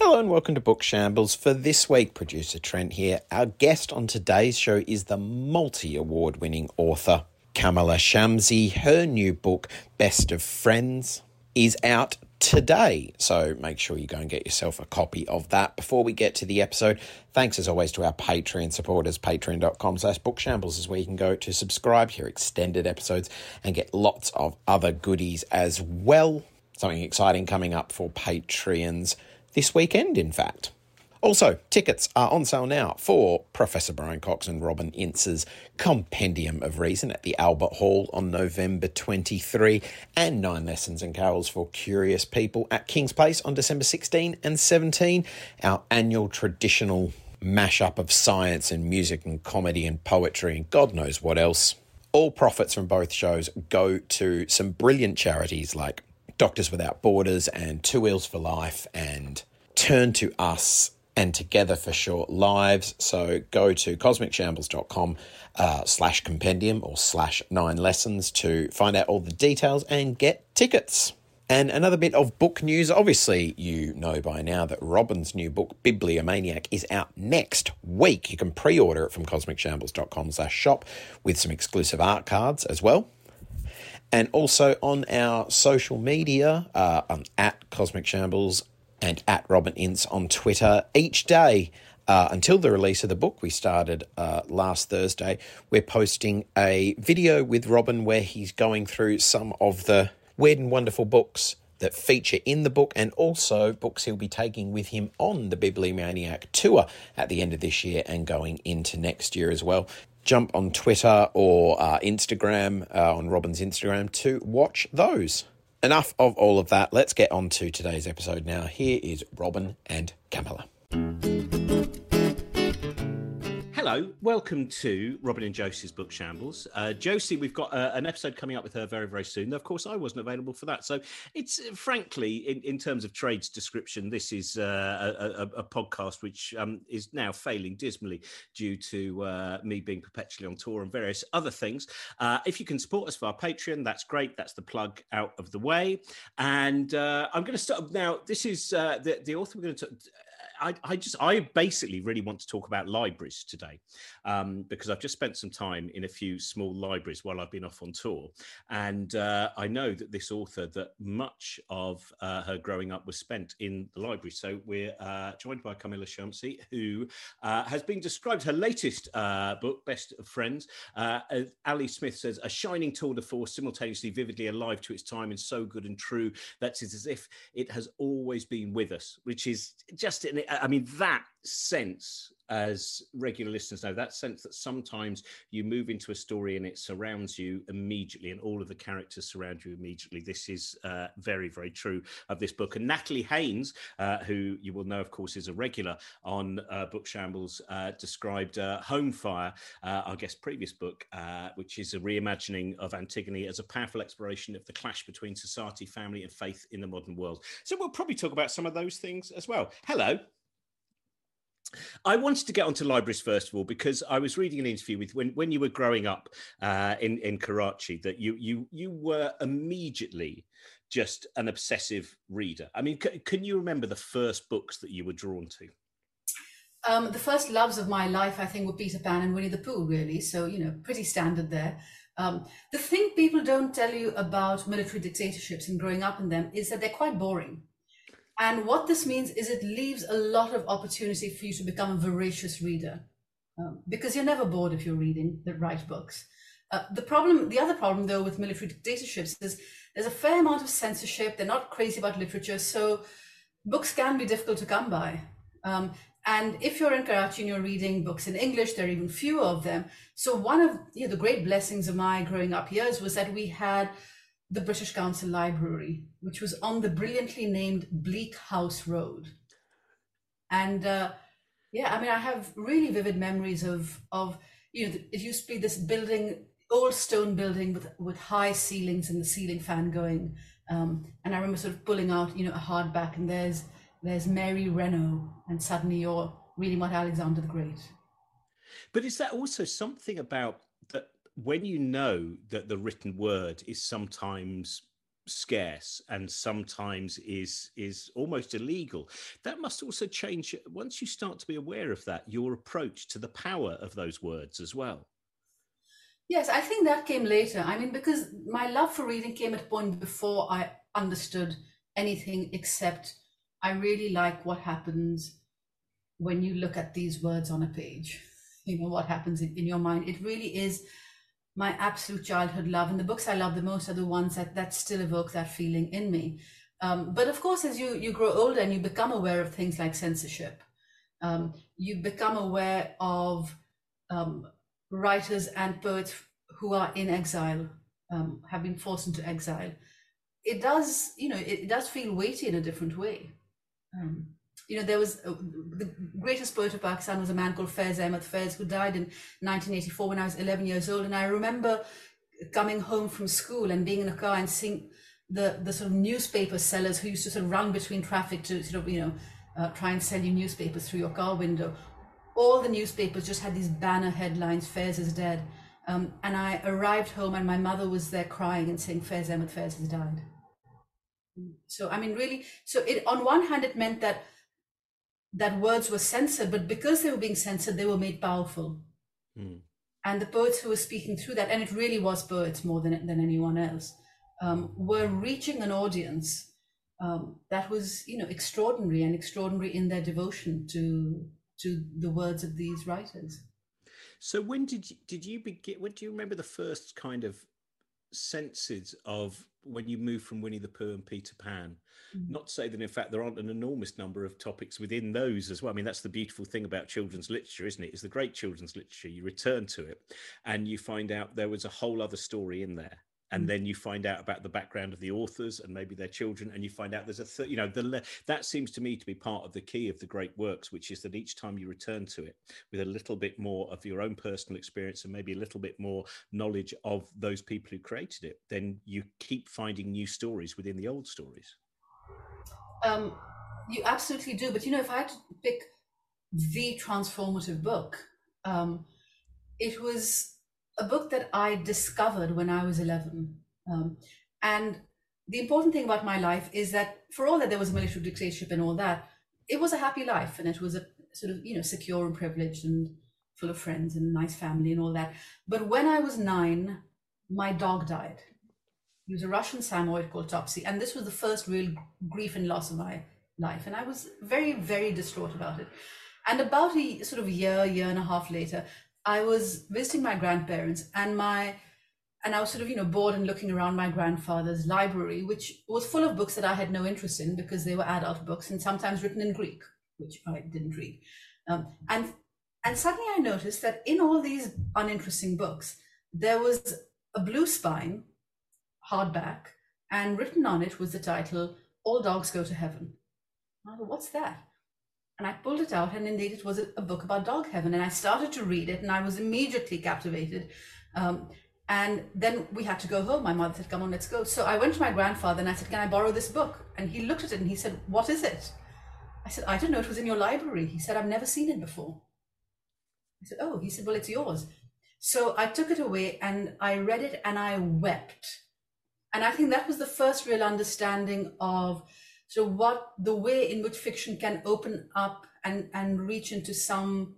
Hello and welcome to Book Shambles. For this week, producer Trent here. Our guest on today's show is the multi award winning author Kamila Shamsie. Her new book, Best of Friends, is out today. So make sure you go and get yourself a copy of that. Before we get to the episode, thanks as always to our Patreon supporters. Patreon.com slash bookshambles is where you can go to subscribe, hear extended episodes, and get lots of other goodies as well. Something exciting coming up for Patreons this weekend, in fact. Also, tickets are on sale now for Professor Brian Cox and Robin Ince's Compendium of Reason at the Albert Hall on November 23 and Nine Lessons and Carols for Curious People at King's Place on December 16 and 17. Our annual traditional mashup of science and music and comedy and poetry and God knows what else. All profits from both shows go to some brilliant charities like Doctors Without Borders and Two Wheels for Life and Turn to Us and Together for Short Lives. So go to cosmicshambles.com uh, slash compendium or slash nine lessons to find out all the details and get tickets. And another bit of book news. Obviously, you know by now that Robin's new book, Bibliomaniac, is out next week. You can pre-order it from cosmicshambles.com slash shop with some exclusive art cards as well and also on our social media uh, um, at Cosmic Shambles and at Robin Ince on Twitter each day. Uh, until the release of the book we started uh, last Thursday, we're posting a video with Robin where he's going through some of the weird and wonderful books that feature in the book and also books he'll be taking with him on the Bibliomaniac tour at the end of this year and going into next year as well jump on Twitter or uh, Instagram, uh, on Robin's Instagram, to watch those. Enough of all of that. Let's get on to today's episode now. Here is Robin and Kamila. Hello, welcome to Robin and Josie's Book Shambles. Uh, Josie, we've got uh, an episode coming up with her very, very soon. Of course, I wasn't available for that. So it's uh, frankly, in, in terms of trades description, this is uh, a, a, a, podcast which um, is now failing dismally due to uh, me being perpetually on tour and various other things. Uh, if you can support us via Patreon, that's great. That's the plug out of the way. And I'm going to start now. This is the, the author we're going to I, I, just I basically really want to talk about libraries today um, because I've just spent some time in a few small libraries while I've been off on tour, and uh, I know that this author that much of uh, her growing up was spent in the library. So we're uh, joined by Kamila Shamsie, who uh, has been described her latest uh, book, Best of Friends. Uh, Ali Smith says a shining tour de force, simultaneously vividly alive to its time and so good and true that it's as if it has always been with us, which is just an I mean, that sense as regular listeners know that sense that sometimes you move into a story and it surrounds you immediately and all of the characters surround you immediately. This is uh, very very true of this book. And natalie haynes uh, who you will know of course is a regular on uh, book shambles uh, described uh, home fire uh, our guest previous book which is a reimagining of antigone as a powerful exploration of the clash between society family and faith in the modern world. So we'll probably talk about some of those things as well. Hello I wanted to get onto libraries first of all because I was reading an interview with when, when you were growing up uh, in in Karachi that you you you were immediately just an obsessive reader. I mean, c- can you remember the first books that you were drawn to? Um, the first loves of my life, I think, were Peter Pan and Winnie the Pooh, really. So you know, pretty standard there. Um, the thing people don't tell you about military dictatorships and growing up in them is that they're quite boring. And what this means is it leaves a lot of opportunity for you to become a voracious reader um, because you're never bored if you're reading the right books. Uh, the problem, the other problem though with military dictatorships is there's a fair amount of censorship. They're not crazy about literature, so books can be difficult to come by. Um, and if you're in Karachi and you're reading books in English, there are even fewer of them. So one of you know, the great blessings of my growing up years was that we had the British Council Library, which was on the brilliantly named Bleak House Road. And uh, yeah, I mean, I have really vivid memories of of you know, it used to be this building, old stone building with with high ceilings and the ceiling fan going. Um, and I remember sort of pulling out, you know, a hardback, and there's there's Mary Renault, and suddenly you're reading about Alexander the Great. But is that also something about when you know that the written word is sometimes scarce and sometimes is is almost illegal that must also change. Once you start to be aware of that your approach to the power of those words as well. Yes i think that came later. I mean because my love for reading came at a point before i understood anything except i really like what happens when you look at these words on a page. You know what happens in, in your mind. It really is my absolute childhood love and the books i love the most are the ones that that still evoke that feeling in me. Um, but of course as you you grow older and you become aware of things like censorship um, you become aware of um, writers and poets who are in exile um, have been forced into exile. It does you know it, it does feel weighty in a different way. Um, you know, there was uh, the greatest poet of Pakistan was a man called Faiz Ahmad Faiz, who died in 1984 when I was 11 years old. And I remember coming home from school and being in a car and seeing the, the sort of newspaper sellers who used to sort of run between traffic to sort of, you know, uh, try and sell you newspapers through your car window. All the newspapers just had these banner headlines, Faiz is dead. Um, and I arrived home and my mother was there crying and saying, Faiz Ahmad Faiz has died. So, I mean, really, so it, on one hand, it meant that that words were censored, but because they were being censored, they were made powerful. Mm. And the poets who were speaking through that, and it really was poets more than, than anyone else, um, were reaching an audience um, that was, you know, extraordinary and extraordinary in their devotion to to the words of these writers. So when did you, did you begin? When do you remember the first kind of senses of when you move from Winnie the Pooh and Peter Pan. Mm. Not to say that, in fact, there aren't an enormous number of topics within those as well. I mean, that's the beautiful thing about children's literature, isn't it? Is the great children's literature. You return to it and you find out there was a whole other story in there and mm. then you find out about the background of the authors and maybe their children and you find out there's a th- you know the that seems to me to be part of the key of the great works which is that each time you return to it with a little bit more of your own personal experience and maybe a little bit more knowledge of those people who created it then you keep finding new stories within the old stories um, you absolutely do but you know if i had to pick the transformative book um, it was a book that I discovered when I was 11. Um, and the important thing about my life is that for all that there was a military dictatorship and all that, it was a happy life and it was a sort of, you know, secure and privileged and full of friends and nice family and all that. But when I was nine, my dog died. He was a Russian Samoyed called Topsy. And this was the first real grief and loss of my life. And I was very, very distraught about it. And about a sort of year, year and a half later, I was visiting my grandparents and my and I was sort of, you know, bored and looking around my grandfather's library, which was full of books that I had no interest in because they were adult books and sometimes written in Greek, which I didn't read. Um, and and suddenly I noticed that in all these uninteresting books, there was a blue spine, hardback, and written on it was the title "All Dogs Go to Heaven." Thought, what's that? And I pulled it out, and indeed it was a, book about dog heaven. And I started to read it, and I was immediately captivated. Um, and then we had to go home. My mother said, Come on, let's go. So I went to my grandfather and I said, Can I borrow this book? And he looked at it and he said, What is it? I said, I don't know. It was in your library. He said, I've never seen it before. I said, Oh, he said, Well, it's yours. So I took it away and I read it and I wept. And I think that was the first real understanding of so what the way in which fiction can open up and, and reach into some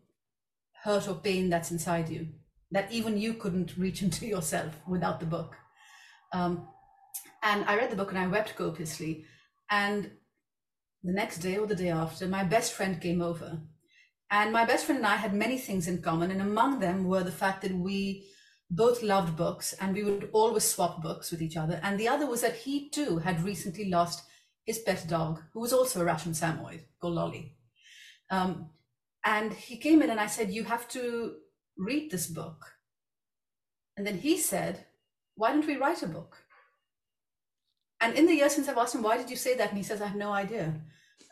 hurt or pain that's inside you that even you couldn't reach into yourself without the book. Um, and I read the book and I wept copiously. And the next day or the day after, my best friend came over. And my best friend and I had many things in common. And among them were the fact that we both loved books and we would always swap books with each other. And the other was that he too had recently lost his pet dog, who was also a Russian Samoyed, called Lolly. Um, and he came in and I said, You have to read this book. And then he said, Why don't we write a book? And in the years since I've asked him, Why did you say that? And he says, I have no idea.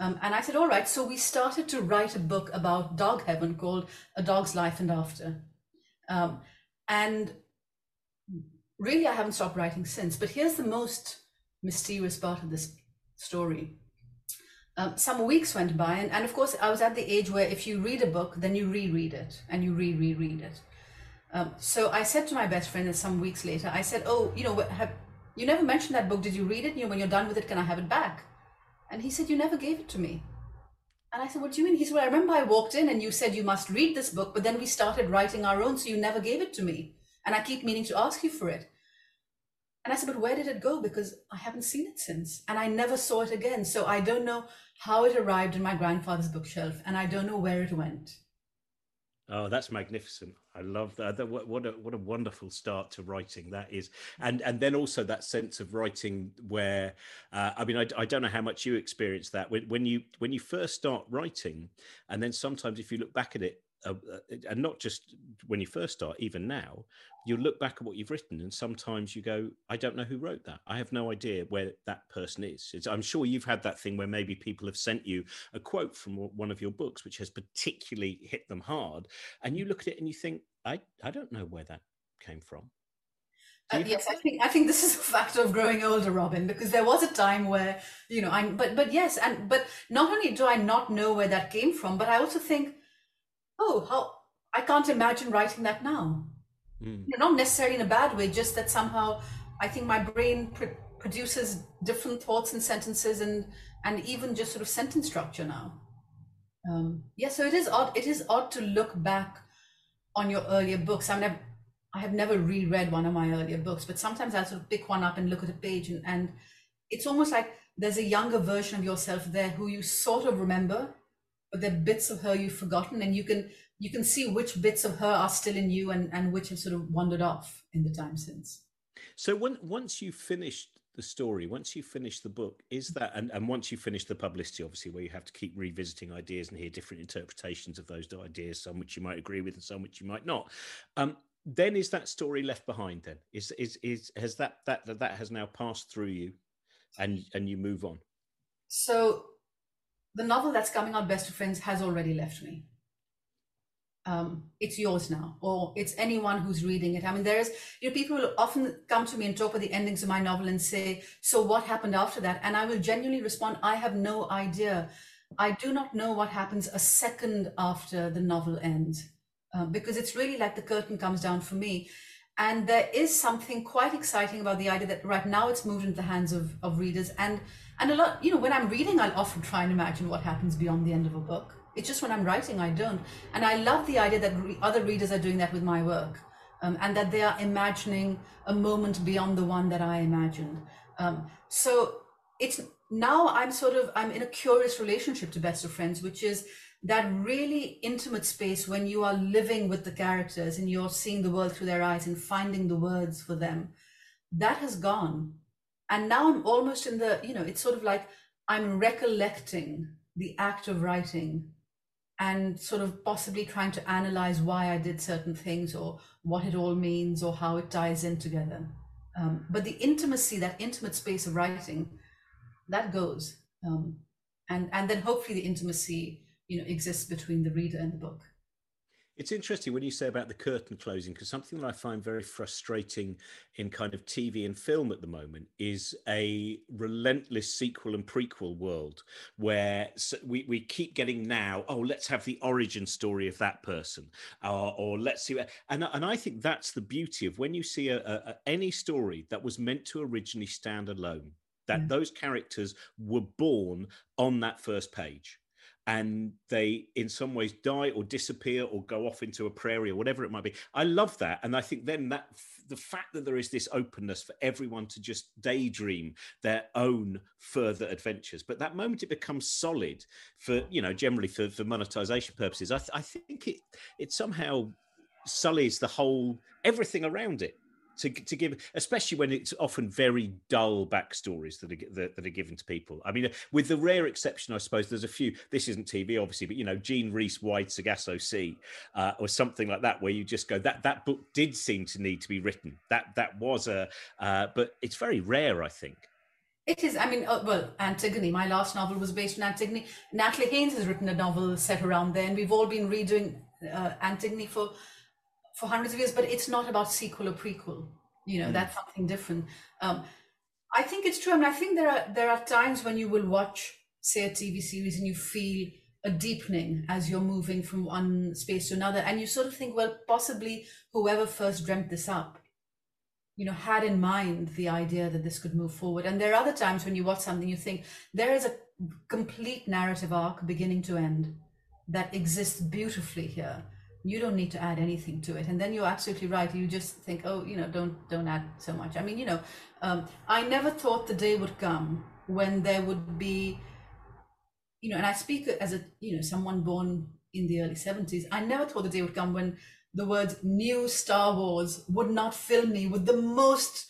Um, and I said, All right. So we started to write a book about dog heaven called A Dog's Life and After. Um, and really, I haven't stopped writing since. But here's the most mysterious part of this story. Um, some weeks went by, and, and of course, I was at the age where if you read a book, then you reread it and you re reread it. Um, so I said to my best friend and some weeks later, I said, "Oh, you know, have, you never mentioned that book. Did you read it? You know, when you're done with it, can I have it back?" And he said, "You never gave it to me." And I said, What do you mean? He said, Well, I remember I walked in and you said you must read this book, but then we started writing our own, so you never gave it to me. And I keep meaning to ask you for it. And I said, But where did it go? Because I haven't seen it since. And I never saw it again. So I don't know how it arrived in my grandfather's bookshelf, and I don't know where it went. Oh, that's magnificent! I love that. What, a what a wonderful start to writing that is, and and then also that sense of writing where, uh, I mean, I, I don't know how much you experience that when, when you when you first start writing, and then sometimes if you look back at it uh, and not just when you first start, even now, you look back at what you've written, and sometimes you go, "I don't know who wrote that. I have no idea where that person is." It's, I'm sure you've had that thing where maybe people have sent you a quote from one of your books, which has particularly hit them hard, and you look at it and you think, "I I don't know where that came from." Uh, yes, I think I think this is a factor of growing older, Robin, because there was a time where you know I'm, but but yes, and but not only do I not know where that came from, but I also think oh, how I can't imagine writing that now. Mm. Not necessarily in a bad way, just that somehow I think my brain pr- produces different thoughts and sentences and and even just sort of sentence structure now. Um, yeah, so it is odd. It is odd to look back on your earlier books. I mean, I've, I have never reread one of my earlier books, but sometimes I sort of pick one up and look at a page, and, and it's almost like there's a younger version of yourself there who you sort of remember, but there are bits of her you've forgotten and you can you can see which bits of her are still in you and and which have sort of wandered off in the time since. So when once you've finished the story once you finish the book is that and, and once you finish the publicity obviously where you have to keep revisiting ideas and hear different interpretations of those ideas some which you might agree with and some which you might not um, then is that story left behind then? Is is is has that that that has now passed through you and and you move on? So the novel that's coming out, Best of Friends, has already left me. Um, it's yours now, or it's anyone who's reading it. I mean, there's, you know, people will often come to me and talk about the endings of my novel and say, So what happened after that? And I will genuinely respond, I have no idea. I do not know what happens a second after the novel ends, uh, because it's really like the curtain comes down for me. And there is something quite exciting about the idea that right now it's moved into the hands of, of readers. And and a lot, you know, when I'm reading, I'll often try and imagine what happens beyond the end of a book. It's just when I'm writing, I don't. And I love the idea that re- other readers are doing that with my work um, and that they are imagining a moment beyond the one that I imagined. Um, so it's now I'm sort of, I'm in a curious relationship to Best of Friends, which is that really intimate space when you are living with the characters and you're seeing the world through their eyes and finding the words for them. That has gone and now i'm almost in the you know it's sort of like i'm recollecting the act of writing and sort of possibly trying to analyze why i did certain things or what it all means or how it ties in together. Um, but the intimacy that intimate space of writing that goes. Um, and and then hopefully the intimacy you know exists between the reader and the book it's interesting when you say about the curtain closing, because something that I find very frustrating in kind of TV and film at the moment is a relentless sequel and prequel world where we, we keep getting now, oh, let's have the origin story of that person, uh, or let's see. And, and I think that's the beauty of when you see a, a, any story that was meant to originally stand alone, that mm. those characters were born on that first page and they in some ways die or disappear or go off into a prairie or whatever it might be. I love that. And i think then that the fact that there is this openness for everyone to just daydream their own further adventures. But that moment it becomes solid for you know generally for, for monetization purposes I, th- I think it it somehow sullies the whole everything around it to, to give, especially when it's often very dull backstories that are that, that, are given to people. I mean, with the rare exception, I suppose there's a few. This isn't TV, obviously, but you know, Jean Rhys, Wide Sargasso Sea, uh, or something like that, where you just go that that book did seem to need to be written. That that was a, uh, but it's very rare, I think. It is. I mean, uh, well, Antigone. My last novel was based on Antigone. Natalie Haynes has written a novel set around there, and we've all been redoing uh, Antigone for for hundreds of years, but it's not about sequel or prequel. You know, mm. that's something different. Um, I think it's true. I mean, I think there are there are times when you will watch, say, a TV series and you feel a deepening as you're moving from one space to another, and you sort of think, well, possibly whoever first dreamt this up, you know, had in mind the idea that this could move forward. And there are other times when you watch something, you think there is a complete narrative arc beginning to end that exists beautifully here you don't need to add anything to it. And then you're absolutely right. You just think oh you know don't don't add so much. I mean you know um, i never thought the day would come when there would be you know and i speak as a you know someone born in the early 70s i never thought the day would come when the word new star wars would not fill me with the most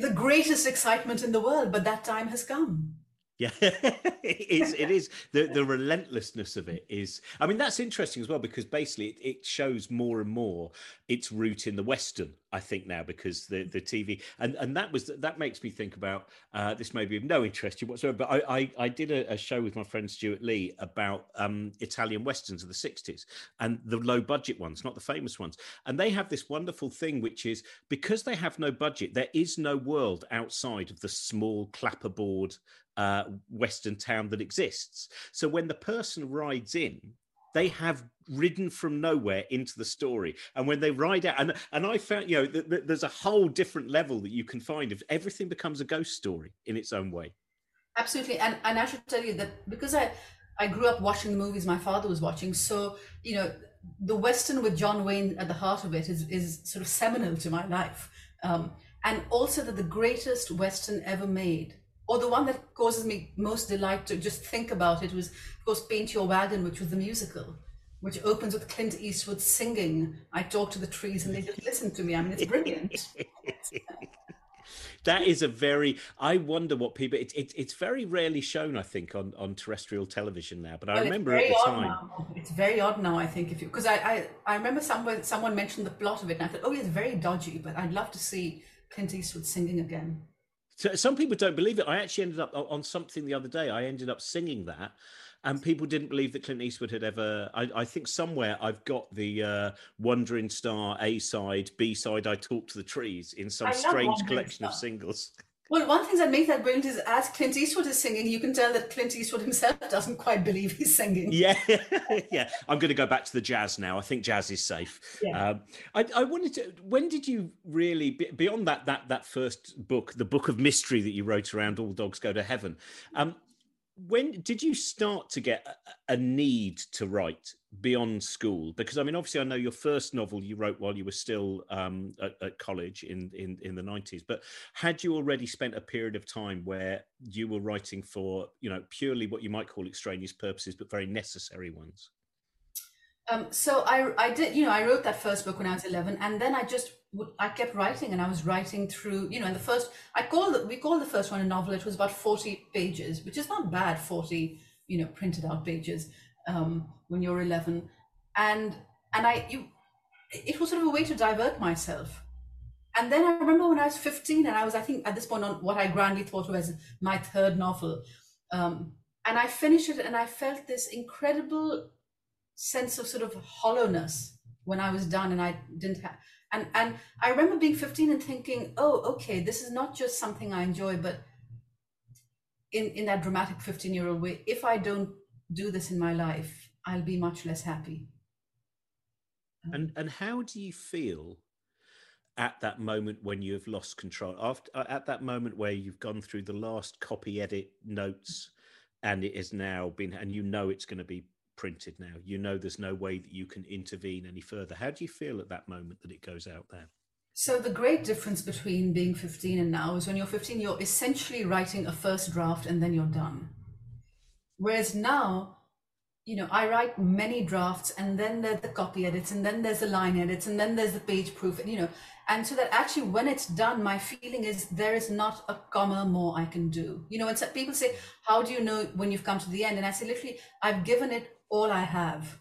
the greatest excitement in the world. But that time has come yeah, it is. It is the the relentlessness of it is. I mean, that's interesting as well because basically it, it, shows more and more its root in the Western. I think now because the the TV and and that was that makes me think about uh, this. May be of no interest to you whatsoever, but I I, I did a, a, show with my friend Stewart Lee about um, Italian westerns of the '60s and the low budget ones, not the famous ones. And they have this wonderful thing, which is because they have no budget, there is no world outside of the small clapperboard uh, Western town that exists. So when the person rides in, they have ridden from nowhere into the story. And when they ride out and and i found you know th- th- there's a whole different level that you can find if everything becomes a ghost story in its own way. Absolutely. And and i should tell you that because i i grew up watching the movies my father was watching so you know the western with john wayne at the heart of it is is sort of seminal to my life. Um, and also that the greatest western ever made or the one that causes me most delight to just think about it was, of course, Paint Your Wagon, which was the musical, which opens with Clint Eastwood singing. I talk to the trees and they just listen to me. I mean, it's brilliant. that is a very i wonder what people it, it, it's very rarely shown i think on on terrestrial television now but i well, remember at the time now. it's very odd now i think if you because I, I i remember someone someone mentioned the plot of it and i thought oh it's very dodgy but i'd love to see clint eastwood singing again so some people don't believe it. I actually ended up on something the other day. I ended up singing that, and people didn't believe that Clint Eastwood had ever. I, I think somewhere I've got the uh, Wandering Star A side, B side. I talk to the trees in some strange collection Star. of singles. Well, one thing that makes that brilliant is as Clint Eastwood is singing, you can tell that Clint Eastwood himself doesn't quite believe he's singing. Yeah, yeah. I'm going to go back to the jazz now. I think jazz is safe. Yeah. Um, I, I, wanted to. When did you really beyond that that that first book, the book of mystery that you wrote around All Dogs Go to Heaven? Um, when did you start to get a, a need to write beyond school? Because i mean obviously i know your first novel you wrote while you were still um, at, at, college in, in in the 90s but had you already spent a period of time where you were writing for you know purely what you might call extraneous purposes but very necessary ones? Um, so I, I did, you know, I wrote that first book when I was 11 and then I just, I kept writing and I was writing through, you know, and the first, I call the, we call the first one a novel. It was about 40 pages, which is not bad, 40, you know, printed out pages um, when you're 11. And, and I, you, it was sort of a way to divert myself. And then I remember when I was 15 and I was, I think at this point on what I grandly thought was my third novel. Um, and I finished it and I felt this incredible sense of sort of hollowness when I was done and I didn't have and and I remember being 15 and thinking, oh, okay, this is not just something I enjoy, but in, in that dramatic 15 year old way, if I don't do this in my life, I'll be much less happy. Um, and and how do you feel at that moment when you have lost control? After uh, at that moment where you've gone through the last copy edit notes and it has now been and you know it's going to be printed now. You know there's no way that you can intervene any further. How do you feel at that moment that it goes out there? So the great difference between being 15 and now is when you're 15, you're essentially writing a first draft and then you're done. Whereas now, you know, I write many drafts and then there's the copy edits and then there's the line edits and then there's the page proof, and you know, and so that actually when it's done my feeling is there is not a comma more i can do you know and so people say how do you know when you've come to the end and i say literally i've given it all I have.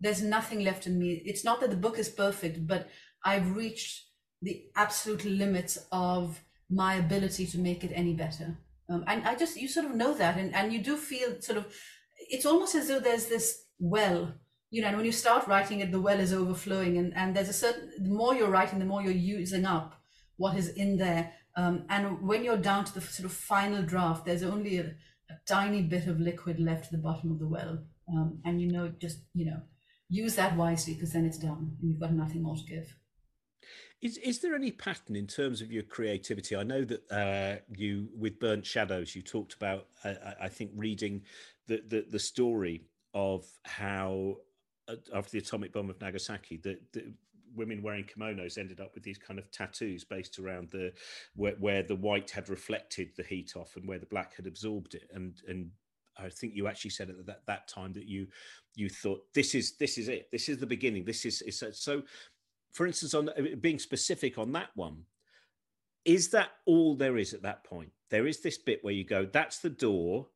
There's nothing left in me. It's not that the book is perfect, but I've reached the absolute limits of my ability to make it any better. Um, and I just, you sort of know that. And, and you do feel sort of, it's almost as though there's this well you know, and when you start writing it, the well is overflowing, and and there's a certain the more you're writing, the more you're using up what is in there. Um, and when you're down to the sort of final draft, there's only a, a tiny bit of liquid left at the bottom of the well, um, and you know, just you know, use that wisely because then it's done, and you've got nothing more to give. Is is there any pattern in terms of your creativity? I know that uh, you, with Burnt Shadows, you talked about. Uh, I think reading the, the the story of how uh, after the atomic bomb of Nagasaki, that the women wearing kimonos ended up with these kind of tattoos based around the where, where the white had reflected the heat off and where the black had absorbed it, and and I think you actually said at that that time that you you thought this is this is it, this is the beginning, this is, is so for instance, on uh, being specific on that one, is that all there is at that point? There is this bit where you go, that's the door,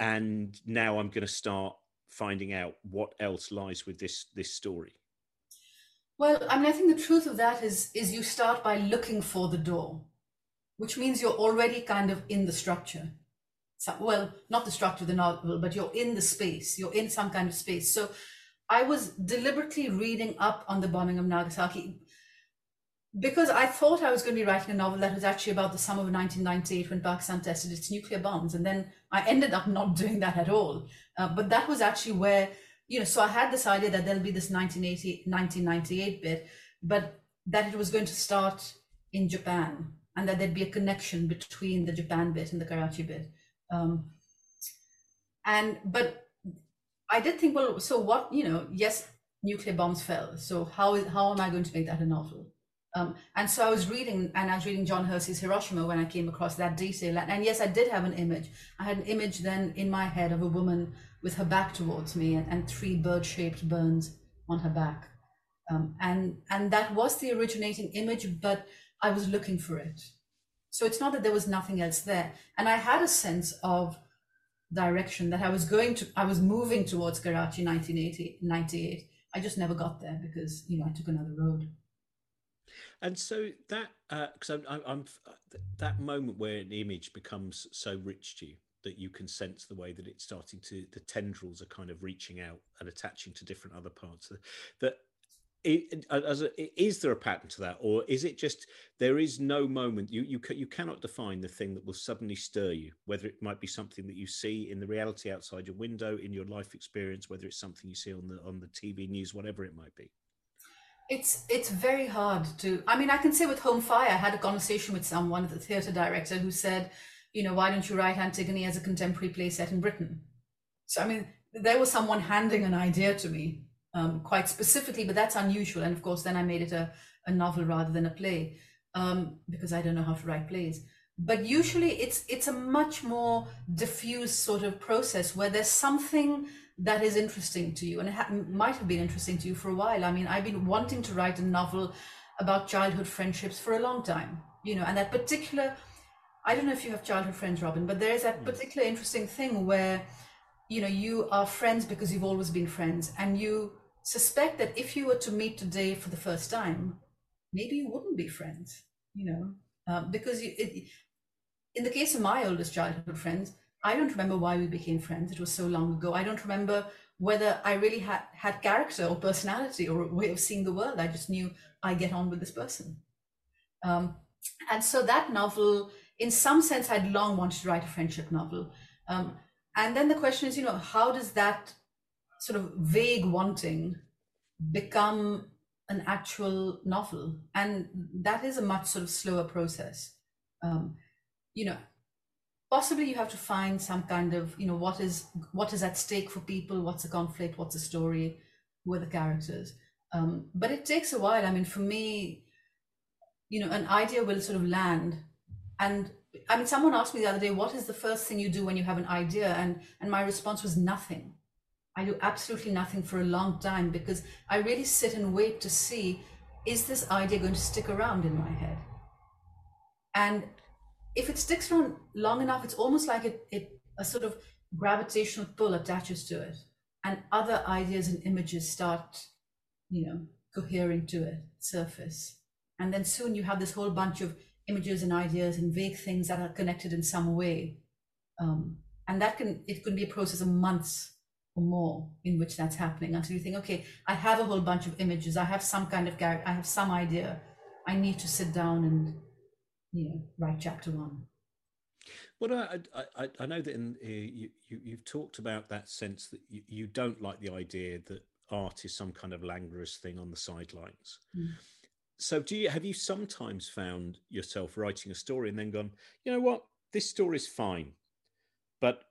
and now I'm going to start finding out what else lies with this this story. Well, I mean, I think the truth of that is is you start by looking for the door, which means you're already kind of in the structure. So, well, not the structure of the novel, but you're in the space. You're in some kind of space. So I was deliberately reading up on the bombing of Nagasaki because I thought I was going to be writing a novel that was actually about the summer of 1998 when Pakistan tested its nuclear bombs. And then I ended up not doing that at all. Uh, but that was actually where, you know, so I had this idea that there'll be this 1980, 1998 bit, but that it was going to start in Japan and that there'd be a connection between the Japan bit and the Karachi bit. Um, and, but I did think, well, so what, you know, yes, nuclear bombs fell. So how is how am I going to make that a novel? Um, and so I was reading, and I was reading John Hersey's Hiroshima when I came across that detail. And, and, yes, I did have an image. I had an image then in my head of a woman with her back towards me and, and three bird-shaped burns on her back. Um, and and that was the originating image, but I was looking for it. So it's not that there was nothing else there. And I had a sense of direction that I was going to, I was moving towards Karachi 1980, 98. I just never got there because, you know, I took another road. And so that, because uh, I'm, I'm, that moment where an image becomes so rich to you that you can sense the way that it's starting to, the tendrils are kind of reaching out and attaching to different other parts. That Uh, a, is there a pattern to that, or is it just there is no moment you you you cannot define the thing that will suddenly stir you? Whether it might be something that you see in the reality outside your window, in your life experience, whether it's something you see on the on the TV news, whatever it might be. It's it's very hard to. I mean, I can say with Home Fire, I had a conversation with someone, the theatre director, who said, you know, why don't you write Antigone as a contemporary play set in Britain? So I mean, there was someone handing an idea to me um, quite specifically, but that's unusual. And of course, then I made it a, a novel rather than a play um, because I don't know how to write plays. But usually, it's it's a much more diffuse sort of process where there's something that is interesting to you, and it ha- might have been interesting to you for a while. I mean, I've been wanting to write a novel about childhood friendships for a long time, you know, and that particular. I don't know if you have childhood friends, Robin, but there is that particular interesting thing where, you know, you are friends because you've always been friends, and you suspect that if you were to meet today for the first time, maybe you wouldn't be friends, you know, um, because you, it, in the case of my oldest childhood friends, I don't remember why we became friends. It was so long ago. I don't remember whether I really had, had character or personality or a way of seeing the world. I just knew I get on with this person. Um, and so that novel, in some sense, I'd long wanted to write a friendship novel. Um, and then the question is, you know, how does that sort of vague wanting become an actual novel. And that is a much sort of slower process. Um, you know possibly you have to find some kind of you know what is what is at stake for people what's a conflict what's a story who are the characters. Um, but it takes a while. I mean for me you know an idea will sort of land. And i mean someone asked me the other day what is the first thing you do when you have an idea? And and my response was nothing I do absolutely nothing for a long time because I really sit and wait to see is this idea going to stick around in my head? And if it sticks around long enough, it's almost like it, it a sort of gravitational pull attaches to it, and other ideas and images start, you know, cohering to it, surface. And then soon you have this whole bunch of images and ideas and vague things that are connected in some way. Um, and that can it could be a process of months or more in which that's happening until you think, okay, I have a whole bunch of images, I have some kind of character, I have some idea. I need to sit down and, you know, write chapter one. Well, I, I, I know that in, uh, you, you, have talked about that sense that you, you don't like the idea that art is some kind of languorous thing on the sidelines. Mm. So, do you have you sometimes found yourself writing a story and then gone, you know what, this story is fine, but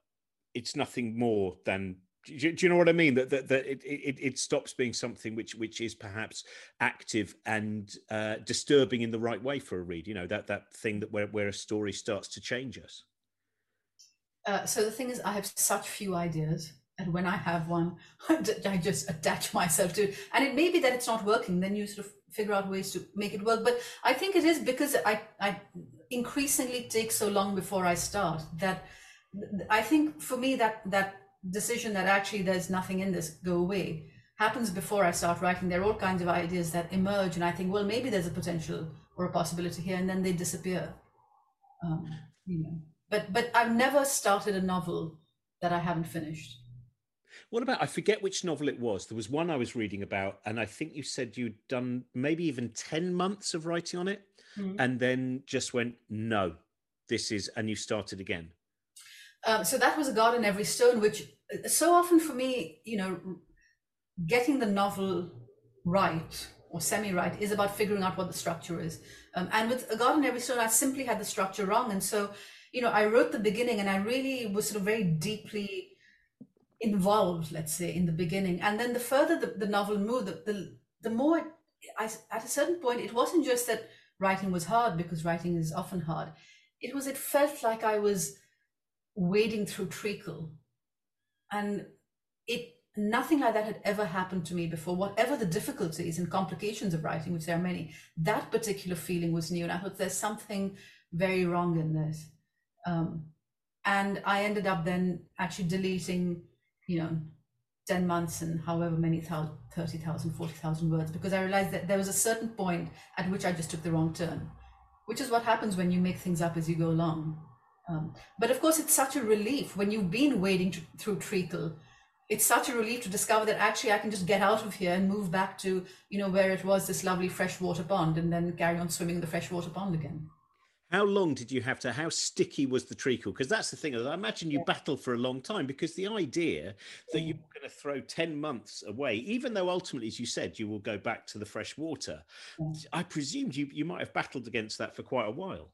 it's nothing more than do you, do you, know what I mean? That that, that it, it, it stops being something which which is perhaps active and uh, disturbing in the right way for a read. You know that that thing that where where a story starts to change us. Uh, so the thing is, I have such few ideas, and when I have one, I just attach myself to it. And it may be that it's not working. Then you sort of figure out ways to make it work. But I think it is because I I increasingly take so long before I start that I think for me that that decision that actually there's nothing in this, go away, happens before I start writing. There are all kinds of ideas that emerge, and I think, well, maybe there's a potential or a possibility here, and then they disappear. Um, you know, but but I've never started a novel that I haven't finished. What about? I forget which novel it was. There was one I was reading about, and I think you said you'd done maybe even ten months of writing on it, mm-hmm. and then just went, no, this is, and you started again. Um, so that was a God in every stone, which uh, so often for me, you know, getting the novel right or semi-right is about figuring out what the structure is. Um, and with a God in every stone, I simply had the structure wrong, and so you know, I wrote the beginning, and I really was sort of very deeply involved, let's say, in the beginning. And then the further the, the novel moved, the, the, the more I, at a certain point, it wasn't just that writing was hard because writing is often hard. It was, it felt like I was wading through treacle. And it nothing like that had ever happened to me before. Whatever the difficulties and complications of writing, which there are many, that particular feeling was new. And I thought there's something very wrong in this. Um, and I ended up then actually deleting, you know, 10 months and however many 30,000, 40,000 words, because I realized that there was a certain point at which I just took the wrong turn, which is what happens when you make things up as you go along. Um, but of course, it's such a relief when you've been wading t- through treacle. It's such a relief to discover that actually I can just get out of here and move back to, you know, where it was this lovely freshwater pond and then carry on swimming in the freshwater pond again. How long did you have to? How sticky was the treacle? Because that's the thing. I imagine you yeah. battled for a long time because the idea that you're going to throw ten months away, even though ultimately, as you said, you will go back to the fresh water. Yeah. I presumed you you might have battled against that for quite a while.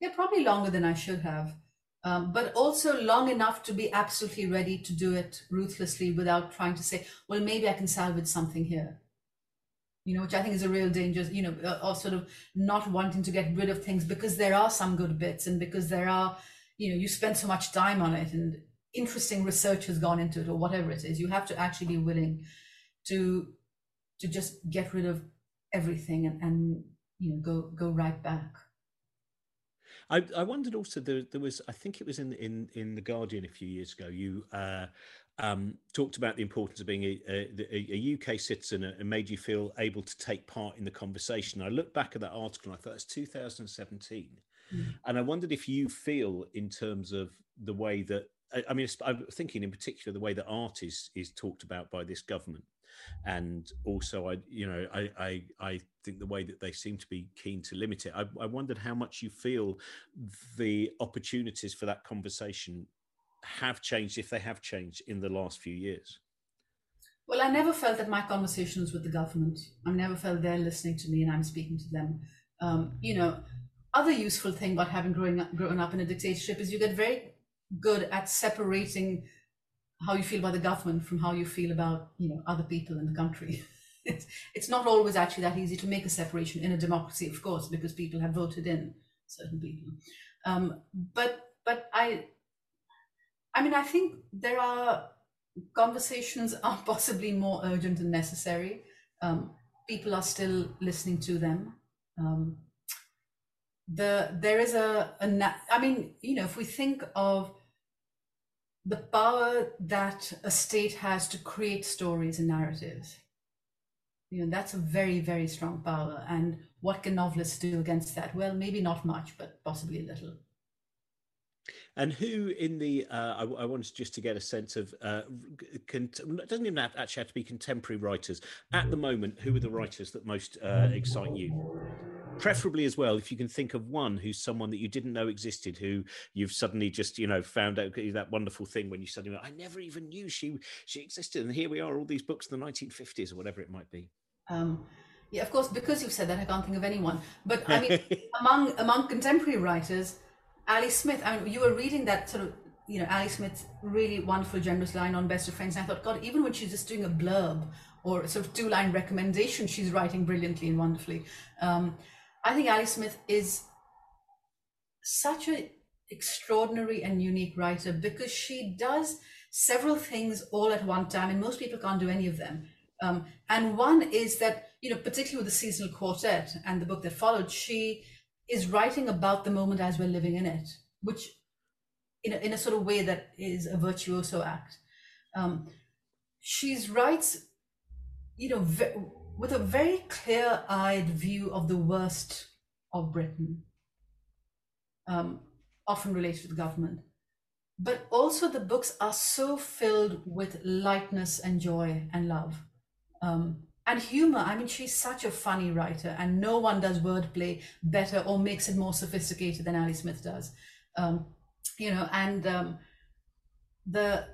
Yeah, probably longer than I should have, um, but also long enough to be absolutely ready to do it ruthlessly without trying to say, well, maybe I can salvage something here. You know, which I think is a real danger, you know, uh, or sort of not wanting to get rid of things because there are some good bits and because there are, you know, you spend so much time on it and interesting research has gone into it or whatever it is. You have to actually be willing to to just get rid of everything and, and you know go go right back. I, I wondered also there, there was I think it was in in in the Guardian a few years ago. You uh, um, talked about the importance of being a, a, a, UK citizen and made you feel able to take part in the conversation. I looked back at that article and I thought it's 2017, mm. and I wondered if you feel in terms of the way that I mean, I'm thinking in particular the way that art is is talked about by this government and also I you know I, I I think the way that they seem to be keen to limit it I, I wondered how much you feel the opportunities for that conversation have changed if they have changed in the last few years. Well I never felt that my conversations with the government I never felt they're listening to me and I'm speaking to them. Um, you know other useful thing about having growing up grown up in a dictatorship is you get very good at separating how you feel about the government from how you feel about you know other people in the country. it's, it's not always actually that easy to make a separation in a democracy, of course, because people have voted in certain people. Um, but but I I mean I think there are conversations are possibly more urgent and necessary. Um, people are still listening to them. Um, the there is a, a I mean you know if we think of the power that a state has to create stories and narratives. You know, that's a very, very strong power. And what can novelists do against that? Well, maybe not much, but possibly a little. And who in the uh, I, I, wanted just to get a sense of uh, con- doesn't even have, actually have to be contemporary writers at the moment. Who are the writers that most uh, excite you? Preferably as well, if you can think of one who's someone that you didn't know existed, who you've suddenly just you know found out that wonderful thing when you suddenly I never even knew she she existed, and here we are, all these books in the 1950s or whatever it might be. Um, yeah, of course, because you've said that, I can't think of anyone. But I mean, among among contemporary writers, Ali Smith. I mean, you were reading that sort of, you know, Ali Smith's really wonderful, generous line on Best of Friends. And I thought, God, even when she's just doing a blurb or sort of two line recommendation, she's writing brilliantly and wonderfully. Um, I think Ali Smith is such an extraordinary and unique writer because she does several things all at one time, and most people can't do any of them. Um, and one is that, you know, particularly with the seasonal quartet and the book that followed, she is writing about the moment as we're living in it, which in a, in a sort of way that is a virtuoso act. Um, she's writes, you know, ve- with a very clear-eyed view of the worst of Britain, um, often related to the government. But also the books are so filled with lightness and joy and love. Um, and humor i mean she's such a funny writer and no one does wordplay better or makes it more sophisticated than ali smith does um, you know and um, the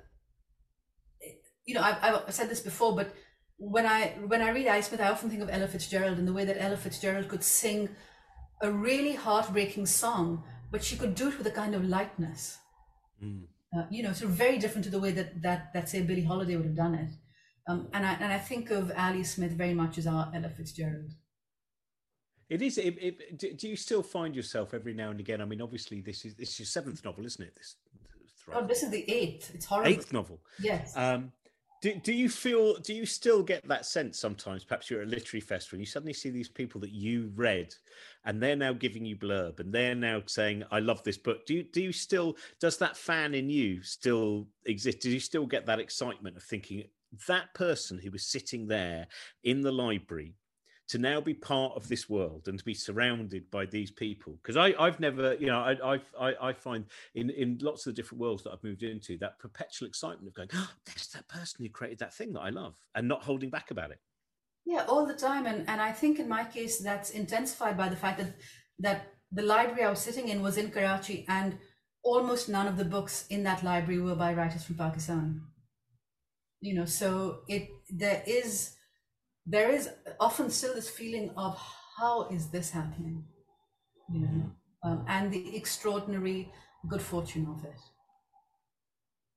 you know I've, I've said this before but when i when i read ali smith i often think of ella fitzgerald and the way that ella fitzgerald could sing a really heartbreaking song but she could do it with a kind of lightness mm. uh, you know sort of very different to the way that that that say billie holiday would have done it um, and I and I think of Ali Smith very much as our Ella Fitzgerald. It is. It, it, do you still find yourself every now and again? I mean, obviously, this is this is your seventh novel, isn't it? This. Oh, this is the eighth. It's horrible. Eighth novel. Yes. Um, do, do you feel? Do you still get that sense sometimes? Perhaps you're at a literary festival and you suddenly see these people that you read, and they're now giving you blurb, and they're now saying, "I love this book." Do you? Do you still? Does that fan in you still exist? Do you still get that excitement of thinking, that person who was sitting there in the library to now be part of this world and to be surrounded by these people. Because I I've never you know I I I find in in lots of the different worlds that I've moved into that perpetual excitement of going oh, there's that person who created that thing that I love and not holding back about it. Yeah, all the time, and and I think in my case that's intensified by the fact that that the library I was sitting in was in Karachi and almost none of the books in that library were by writers from Pakistan. You know so it there is there is often still this feeling of how is this happening you know mm-hmm. um, and the extraordinary good fortune of it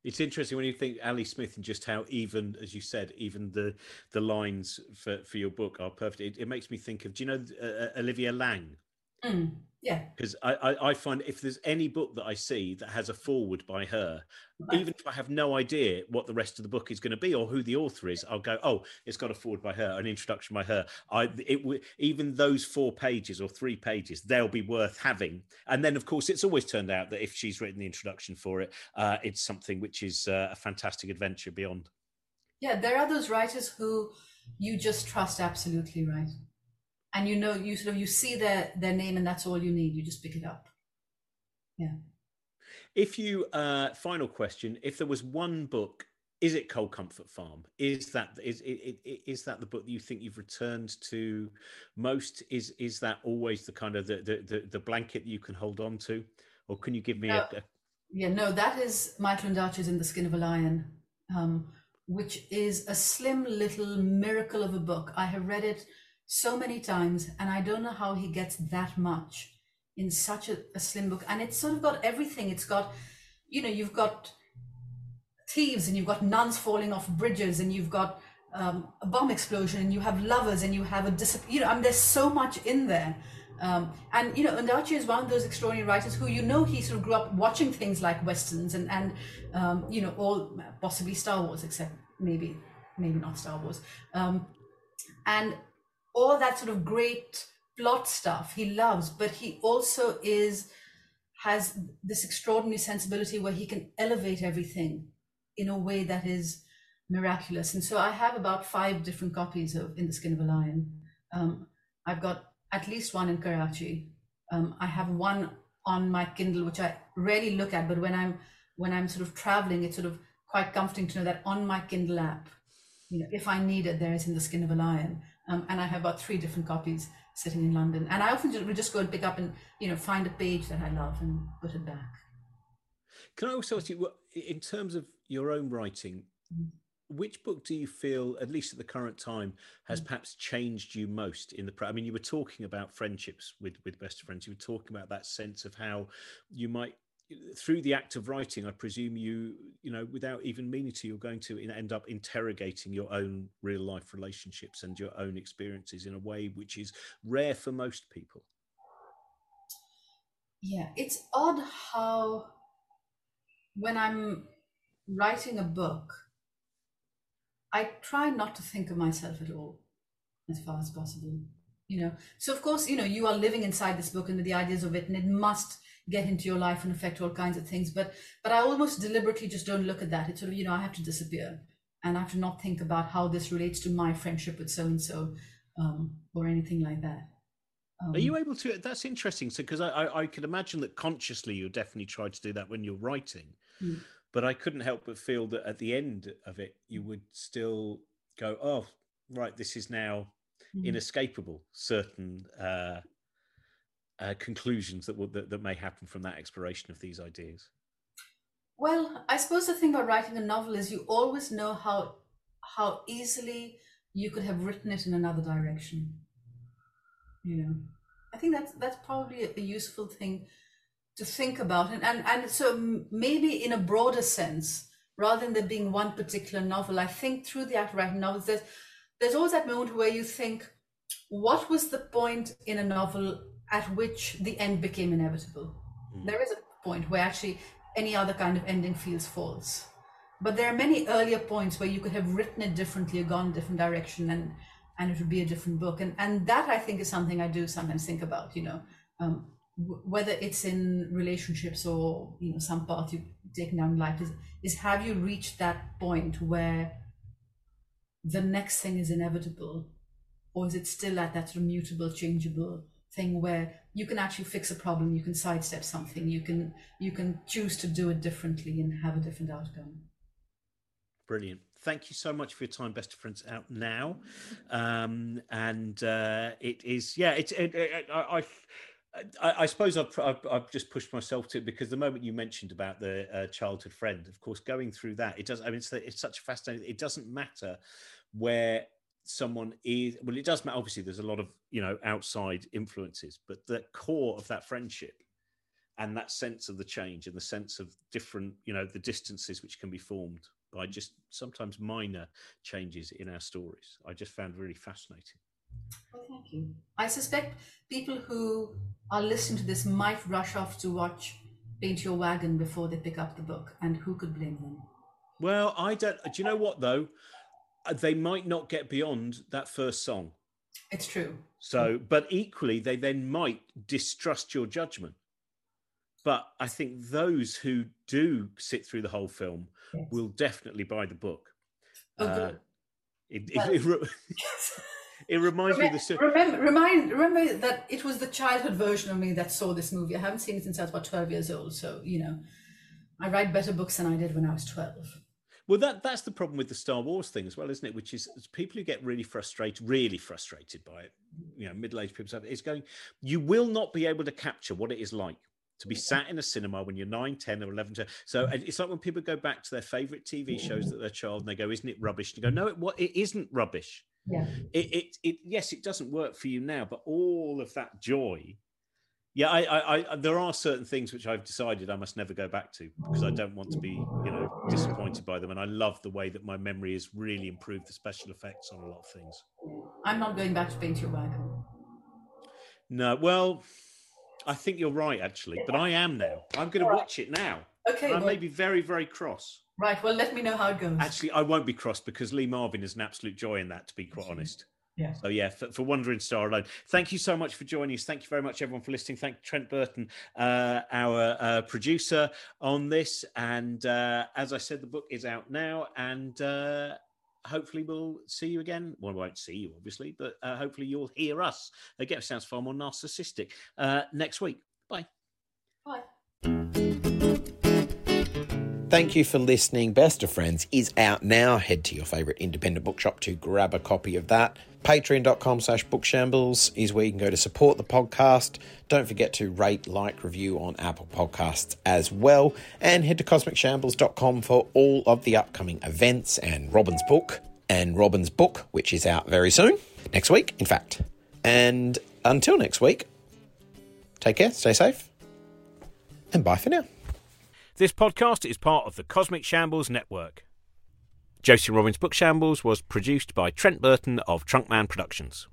it's interesting when you think Ali Smith and just how even, as you said, even the the lines for, for your book are perfect. It, it makes me think of, do you know uh, uh Olivia Laing? Mm. Yeah. Because I, I, I, find if there's any book that I see that has a foreword by her, right. even if I have no idea what the rest of the book is going to be or who the author is, I'll go, oh, it's got a foreword by her, an introduction by her. I it even those four pages or three pages, they'll be worth having. And then, of course, it's always turned out that if she's written the introduction for it, uh, it's something which is uh, a fantastic adventure beyond. Yeah, there are those writers who you just trust absolutely, right? And you know you sort of you see their their name and that's all you need. You just pick it up. Yeah. If you uh final question if there was one book is it cold comfort farm? Is that is is, is that the book that you think you've returned to most? Is is that always the kind of the the, the blanket that you can hold on to? Or can you give me a, a... yeah no that is michael ondaatje's in the skin of a lion um, which is a slim little miracle of a book. I have read it so many times, and I don't know how he gets that much in such a, a slim book. And it's sort of got everything. It's got, you know, you've got thieves and you've got nuns falling off bridges and you've got um, a bomb explosion and you have lovers and you have a dis- you know I mean there's so much in there um, and you know Ondaatje is one of those extraordinary writers who you know he sort of grew up watching things like westerns and and um, you know all possibly Star Wars except maybe maybe not Star Wars um, and all that sort of great plot stuff he loves, but he also is has this extraordinary sensibility where he can elevate everything in a way that is miraculous. And so I have about five different copies of In the Skin of a Lion. Um, I've got at least one in Karachi. Um, I have one on my Kindle, which I rarely look at, but when I'm when I'm sort of traveling, it's sort of quite comforting to know that on my Kindle app, you know, if I need it, there is in the skin of a lion. Um, and I have about three different copies sitting in London. And I often just, will just go and pick up and you know find a page that I love and put it back. Can I also ask you, in terms of your own writing, mm-hmm. which book do you feel, at least at the current time, has mm-hmm. perhaps changed you most in the? I mean, you were talking about friendships with with best friends. You were talking about that sense of how you might through the act of writing, I presume you, you know, without even meaning to, you're going to end up interrogating your own real life relationships and your own experiences in a way which is rare for most people. Yeah, it's odd how when I'm writing a book, I try not to think of myself at all as far as possible. You know, so of course, you know, you are living inside this book and the ideas of it, and it must get into your life and affect all kinds of things. But but I almost deliberately just don't look at that. It's sort of, you know, I have to disappear and I have to not think about how this relates to my friendship with so and so or anything like that. Um, Are you able to? That's interesting. So, because I, I, I could imagine that consciously you definitely try to do that when you're writing, mm. but I couldn't help but feel that at the end of it, you would still go, "Oh, right, this is now mm. inescapable." Certain uh, uh, conclusions that, will, that that may happen from that exploration of these ideas. Well, I suppose the thing about writing a novel is you always know how how easily you could have written it in another direction you know i think that's that's probably a, a useful thing to think about and, and and so maybe in a broader sense rather than there being one particular novel i think through the act of writing novels there's there's always that moment where you think what was the point in a novel at which the end became inevitable mm. there is a point where actually any other kind of ending feels false but there are many earlier points where you could have written it differently or gone a different direction and and it would be a different book. And and that I think is something I do sometimes think about. You know, um, w- whether it's in relationships or you know some path you've taken down in life is is have you reached that point where the next thing is inevitable, or is it still at that sort of mutable, changeable thing where you can actually fix a problem, you can sidestep something, you can you can choose to do it differently and have a different outcome. Brilliant thank you so much for your time. Best of Friends out now, um, and uh, it is yeah. It's it, it, I, I, I suppose I've, I've, I've, just pushed myself to it because the moment you mentioned about the uh, childhood friend, of course, going through that, it does. I mean, it's, it's such a fascinating. It doesn't matter where someone is. Well, it does matter. Obviously, there's a lot of you know outside influences, but the core of that friendship and that sense of the change and the sense of different, you know, the distances which can be formed by mm. just sometimes minor changes in our stories. I just found really fascinating. Well, thank you. I suspect people who are listening to this might rush off to watch Paint Your Wagon before they pick up the book, and who could blame them? Well, I don't. Do you know what though? Uh, they might not get beyond that first song. It's true. So, but equally, they then might distrust your judgment. But I think those who do sit through the whole film yes. will definitely buy the book. Oh, uh, it, it, it, it, reminds remember, me of the. Remember, remind, remember that it was the childhood version of me that saw this movie. I haven't seen it since I was about 12 years old. So, you know, I write better books than I did when I was 12. Well, that that's the problem with the Star Wars thing as well, isn't it? Which is people who get really frustrated, really frustrated by it. You know, middle-aged people. It's going. You will not be able to capture what it is like to be sat in a cinema when you're 9 10 or 11 so mm. it's like when people go back to their favorite tv shows that their child and they go isn't it rubbish and you go no it what it isn't rubbish yeah it, it, it yes it doesn't work for you now but all of that joy yeah I, I i uh, there are certain things which i've decided i must never go back to because i don't want to be you know disappointed by them and i love the way that my memory has really improved the special effects on a lot of things i'm not going back to paint your wagon no well I think you're right, actually, but I am now. I'm going to watch it now. Okay. I well, may be very, very cross. Right. Well, let me know how it goes. Actually, I won't be cross because Lee Marvin is an absolute joy in that, to be quite mm-hmm. honest. Yeah. So yeah, for, for, Wandering Star alone. Thank you so much for joining us. Thank you very much, everyone, for listening. Thank Trent Burton, uh, our uh, producer, on this. And uh, as I said, the book is out now, and uh, hopefully we'll see you again. Well, we won't see you, obviously, but uh, hopefully you'll hear us. Again, sounds far more narcissistic uh, next week. Bye. Bye. Thank you for listening. Best of Friends is out now. Head to your favourite independent bookshop to grab a copy of that. Patreon.com slash bookshambles is where you can go to support the podcast. Don't forget to rate, like, review on Apple Podcasts as well. And head to cosmicshambles.com for all of the upcoming events and Robin's book and Robin's book, which is out very soon. Next week, in fact. And until next week, take care, stay safe, and bye for now. This podcast is part of the Cosmic Shambles Network. Josie Robbins Book Shambles was produced by Trent Burton of Trunkman Productions.